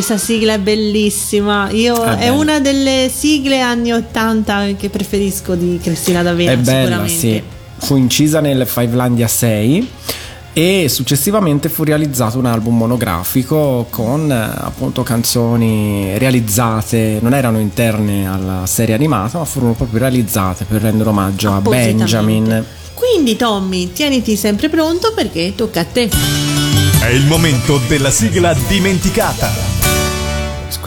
Questa sigla è bellissima. Io È è, una delle sigle anni 80 che preferisco di Cristina D'Avena. È bella, sì. Fu incisa nel Fivelandia 6 e successivamente fu realizzato un album monografico con eh, appunto canzoni realizzate, non erano interne alla serie animata, ma furono proprio realizzate per rendere omaggio a. Benjamin. Quindi Tommy, tieniti sempre pronto perché tocca a te. È il momento della sigla dimenticata.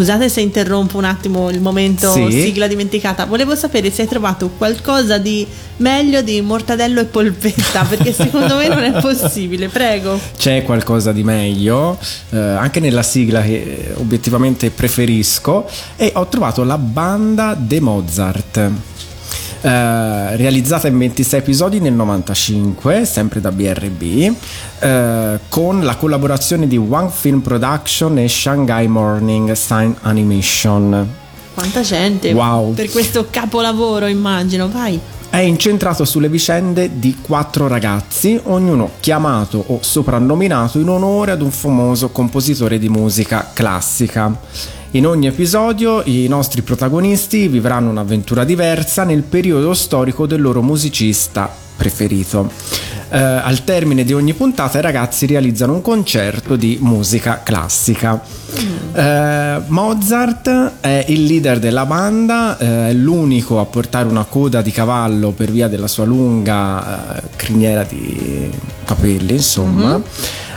Scusate se interrompo un attimo il momento Sì. sigla dimenticata. Volevo sapere se hai trovato qualcosa di meglio di mortadello e polpetta, perché secondo me non è possibile. Prego. C'è qualcosa di meglio, eh, anche nella sigla che eh, obiettivamente preferisco, e ho trovato la banda De Mozart. Eh, realizzata in 26 episodi nel 95, sempre da BRB, eh, con la collaborazione di One Film Production e Shanghai Morning Sign Animation. Quanta gente. Wow. Per questo capolavoro, immagino. Vai. È incentrato sulle vicende di quattro ragazzi, ognuno chiamato o soprannominato in onore ad un famoso compositore di musica classica. In ogni episodio i nostri protagonisti vivranno un'avventura diversa nel periodo storico del loro musicista preferito. Eh, al termine di ogni puntata i ragazzi realizzano un concerto di musica classica. Eh, Mozart è il leader della banda, eh, è l'unico a portare una coda di cavallo per via della sua lunga eh, criniera di capelli, insomma.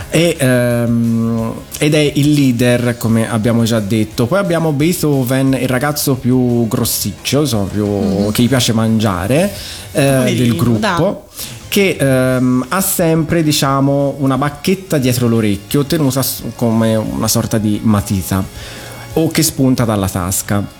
E, ehm, ed è il leader, come abbiamo già detto. Poi abbiamo Beethoven, il ragazzo più grossiccio, insomma, più- che gli piace mangiare eh, del gruppo che ehm, ha sempre diciamo una bacchetta dietro l'orecchio tenuta come una sorta di matita o che spunta dalla tasca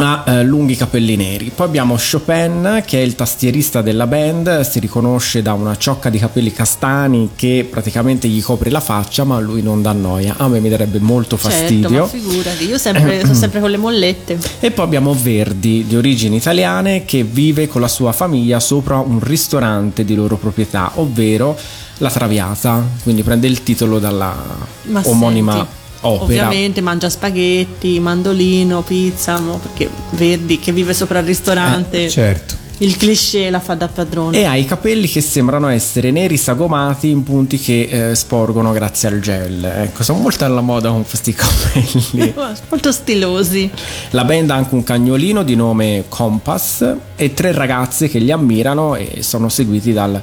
ha eh, lunghi capelli neri. Poi abbiamo Chopin che è il tastierista della band si riconosce da una ciocca di capelli castani che praticamente gli copre la faccia ma lui non dà noia. A me mi darebbe molto fastidio. Certo, figurati, io sempre, sono sempre con le mollette. e poi abbiamo Verdi, di origini italiane, che vive con la sua famiglia sopra un ristorante di loro proprietà, ovvero La Traviata, quindi prende il titolo dalla Ma omonima senti, opera. Ovviamente mangia spaghetti, mandolino, pizza, mo, perché Verdi che vive sopra il ristorante. certo. Il cliché la fa da padrone. E ha i capelli che sembrano essere neri sagomati in punti che eh, sporgono grazie al gel. Ecco, sono molto alla moda con questi capelli. Molto stilosi. La band ha anche un cagnolino di nome Compass e tre ragazze che li ammirano e sono seguiti dal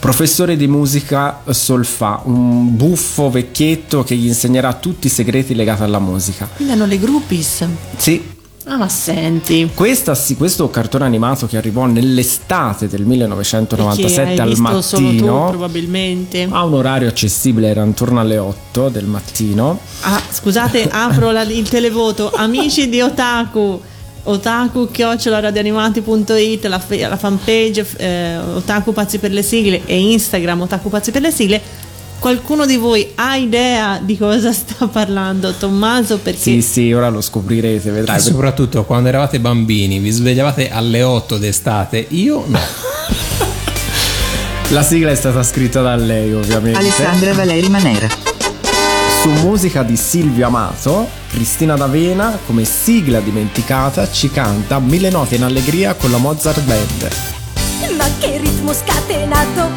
professore di musica Solfa, un buffo vecchietto che gli insegnerà tutti i segreti legati alla musica. Quindi hanno le groupies. Sì. Ah, ma senti. Questa, sì, questo cartone animato che arrivò nell'estate del Che 1997 hai al visto solo tu, mattino probabilmente. ha un orario accessibile, era intorno alle 8 del mattino. Ah, scusate, apro la- il televoto. Amici di Otaku. Otaku radioanimati.it la, fe- la fanpage eh, Otaku Pazzi per le sigle e Instagram Otaku Pazzi per le sigle qualcuno di voi ha idea di cosa sta parlando Tommaso perché Sì, sì, ora lo scoprirete, E vedrai. soprattutto quando eravate bambini, vi svegliavate alle 8 d'estate, io no. La sigla è stata scritta da lei, ovviamente. Alessandra Valeri Manera. Su musica di Silvio Amato, Cristina D'Avena, come sigla dimenticata, ci canta Mille note in allegria con la Mozart Band. Ma che ritmo scatenato.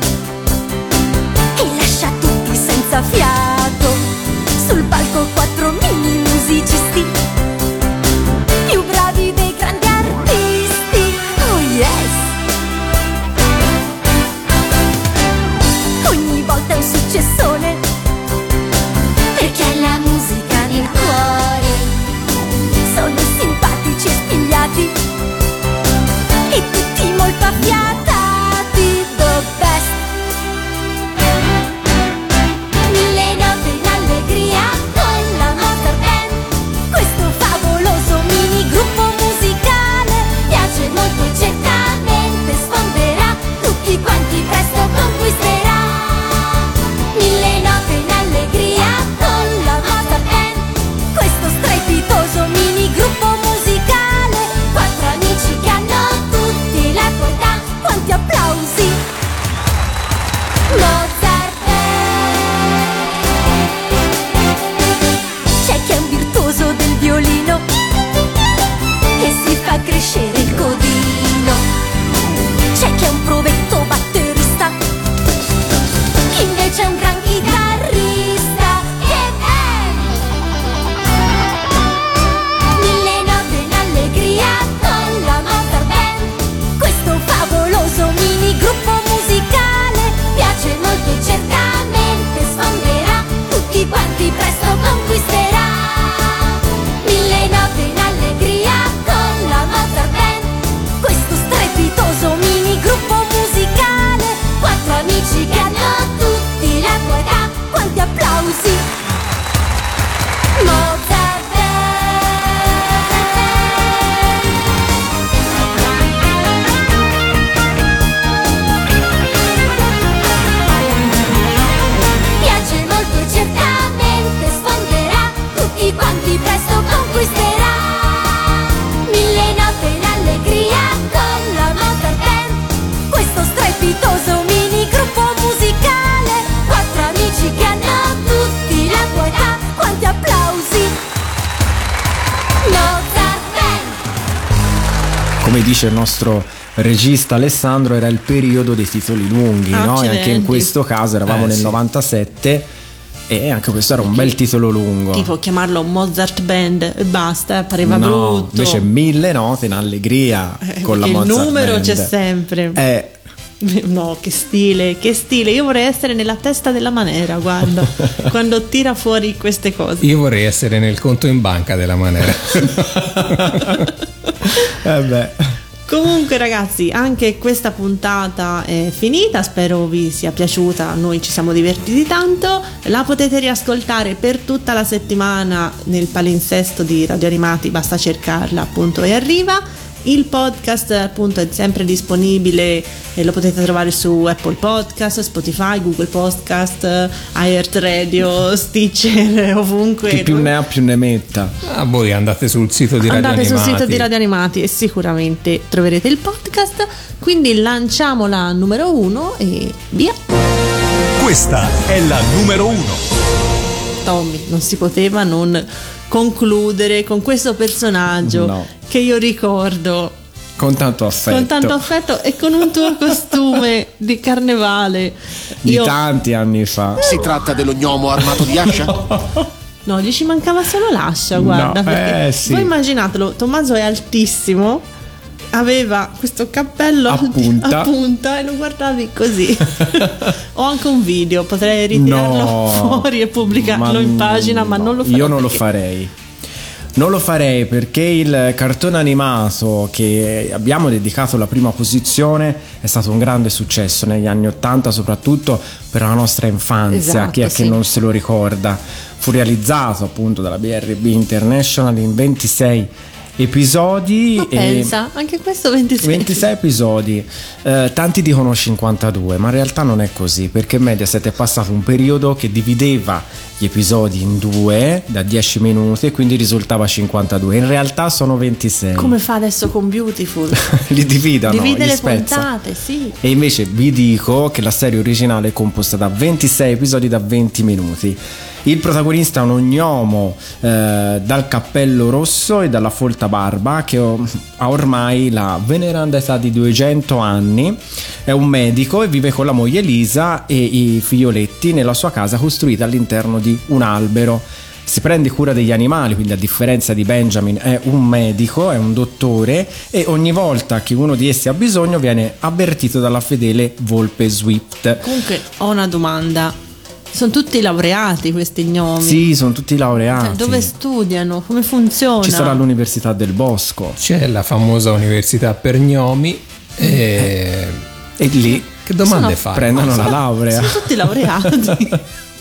Che lascia tutti senza fiato. Sul palco quattro mini musicisti dice il nostro regista Alessandro, era il periodo dei titoli lunghi, no? E anche in questo caso eravamo Eh, nel sì. 97 e anche questo era un bel titolo lungo. Tipo chiamarlo Mozart Band e basta, pareva no, brutto. invece mille note in allegria Eh, con la perché il Mozart numero Band. c'è sempre. Eh, No, che stile, che stile. Io vorrei essere nella testa della Manera, guarda, quando tira fuori queste cose. Io vorrei essere nel conto in banca della Manera. eh beh. Comunque ragazzi, anche questa puntata è finita, spero vi sia piaciuta, noi ci siamo divertiti tanto, la potete riascoltare per tutta la settimana nel palinsesto di Radio Animati, basta cercarla appunto e arriva. Il podcast appunto è sempre disponibile e lo potete trovare su Apple Podcast, Spotify, Google Podcast, iHeartRadio, Stitcher, ovunque. Chi più ne ha più ne metta. Ah, voi andate sul sito di Radio Andate sul Animati. sito di Radio Animati e sicuramente troverete il podcast. Quindi lanciamo la numero uno e via. Questa è la numero uno. Tommy, non si poteva non concludere con questo personaggio No. Che io ricordo Con tanto affetto. con tanto affetto e con un tuo costume di carnevale. Di Io tanti anni fa. Si tratta dello gnomo armato di ascia? No, gli ci mancava solo l'ascia, guarda. No, perché eh, sì. Voi immaginatelo, Tommaso è altissimo, aveva questo cappello A punta. a punta e lo guardavi così. Ho anche un video, potrei ritirarlo No. fuori e pubblicarlo Ma in pagina, ma no, non lo farò. Io non lo perché- farei. Non lo farei perché il cartone animato che abbiamo dedicato la prima posizione è stato un grande successo negli anni Ottanta, soprattutto per la nostra infanzia. Esatto, Chi è sì. che non se lo ricorda? Fu realizzato appunto dalla BRB International in 26 episodi. Ma e- pensa, anche questo 26. 26 episodi, Eh, tanti dicono 52, ma in realtà non è così perché Mediaset è passato un periodo che divideva gli episodi in due da 10 minuti e quindi risultava 52. In realtà sono 26. Come fa adesso con Beautiful? Li dividano, Divide le spezza. puntate, sì. E invece vi dico che la serie originale è composta da 26 episodi da 20 minuti. Il protagonista è un gnomo eh, dal cappello rosso e dalla folta barba che ha ormai la veneranda età di 200 anni. È un medico e vive con la moglie Elisa e i figlioletti nella sua casa costruita all'interno di un albero. Si prende cura degli animali, quindi a differenza di Benjamin è un medico, è un dottore e ogni volta che uno di essi ha bisogno viene avvertito dalla fedele volpe Swift. Comunque ho una domanda. Sono tutti laureati questi gnomi. Sì, sono tutti Cioè, laureati. dove studiano? Come funziona? Ci sarà l'Università del Bosco C'è la famosa università per gnomi e, e lì che domande Sono- fa? prendono la laurea. Sono tutti laureati.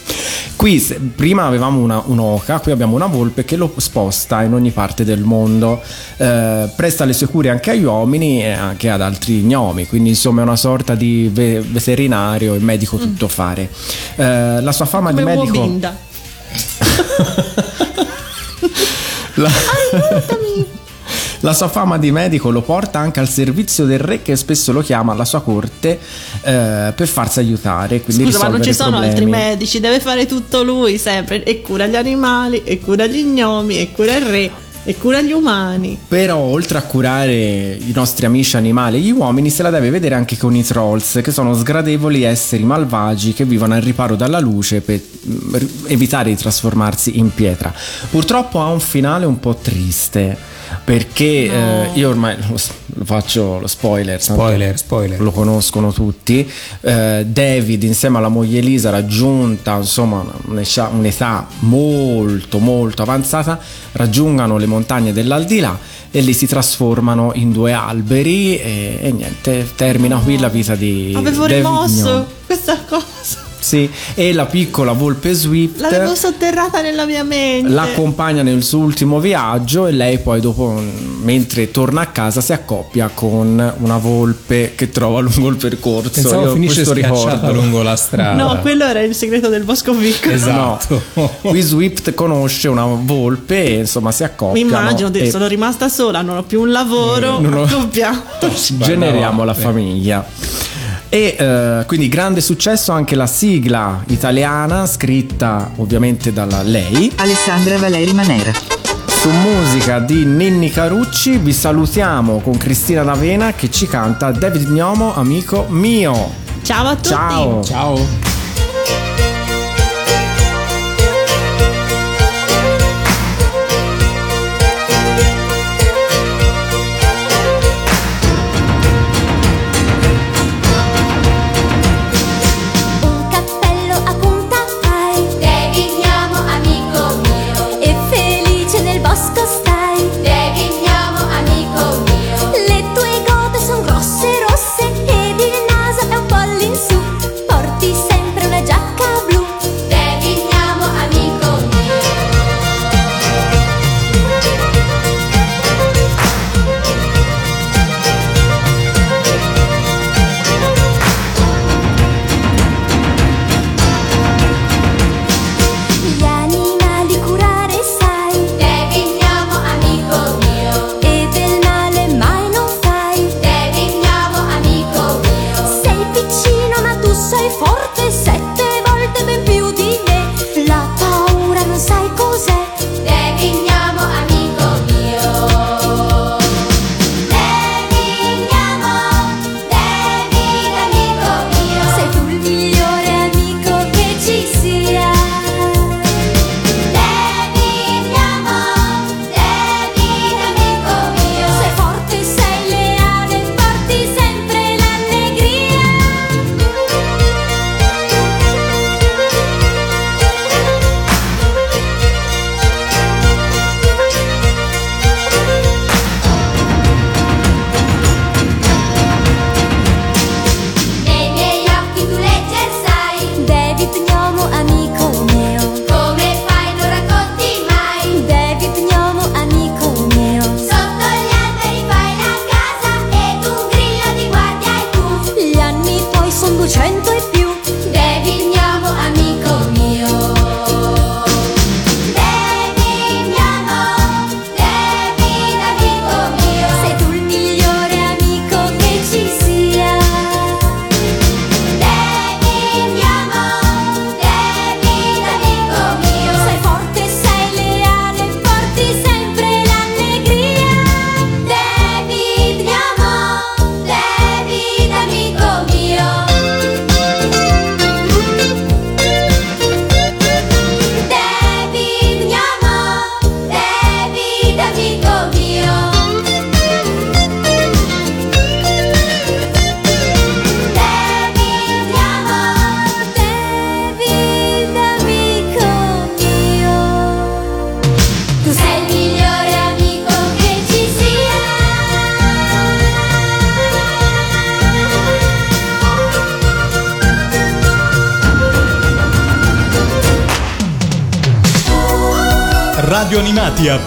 Qui prima avevamo una, un'oca, qui abbiamo una volpe che lo sposta in ogni parte del mondo, eh, presta le sue cure anche agli uomini e anche ad altri gnomi, quindi insomma è una sorta di ve- veterinario e medico tuttofare. Eh, la sua fama Mm. Come di medico... Wobinda. La... La sua fama di medico lo porta anche al servizio del re che spesso lo chiama alla sua corte eh, per farsi aiutare. Quindi Scusa, ma non ci sono altri medici, deve fare tutto lui sempre. E cura gli animali, e cura gli gnomi, e cura il re, e cura gli umani. Però oltre a curare i nostri amici animali e gli uomini se la deve vedere anche con i trolls che sono sgradevoli esseri malvagi che vivono al riparo dalla luce per mm, evitare di trasformarsi in pietra. Purtroppo ha un finale un po' triste perché eh, io ormai lo, lo faccio lo spoiler, Spoiler, spoiler. lo conoscono tutti. Eh, David insieme alla moglie Elisa raggiunta insomma un'escia- un'età molto molto avanzata raggiungano le montagne dell'aldilà e lì si trasformano in due alberi e, e niente termina qui la vita di Avevo David rimosso questa cosa. Sì e la piccola volpe Swift L'avevo sotterrata nella mia mente. l'accompagna nel suo ultimo viaggio e lei poi dopo mentre torna a casa si accoppia con una volpe che trova lungo il percorso Pensavo Io finisce questo schiacciata ricordo. lungo la strada. No, quello era il segreto del bosco piccolo. Esatto. No. qui Swift conosce una volpe e insomma si Mi accoppiano immagino, e sono rimasta sola, non ho più un lavoro, Non ho- generiamo la famiglia e eh, quindi grande successo anche la sigla italiana, scritta ovviamente dalla lei. Alessandra Valeri Manera su musica di Ninni Carucci vi salutiamo con Cristina D'Avena che ci canta David Gnomo amico mio ciao a tutti ciao, ciao.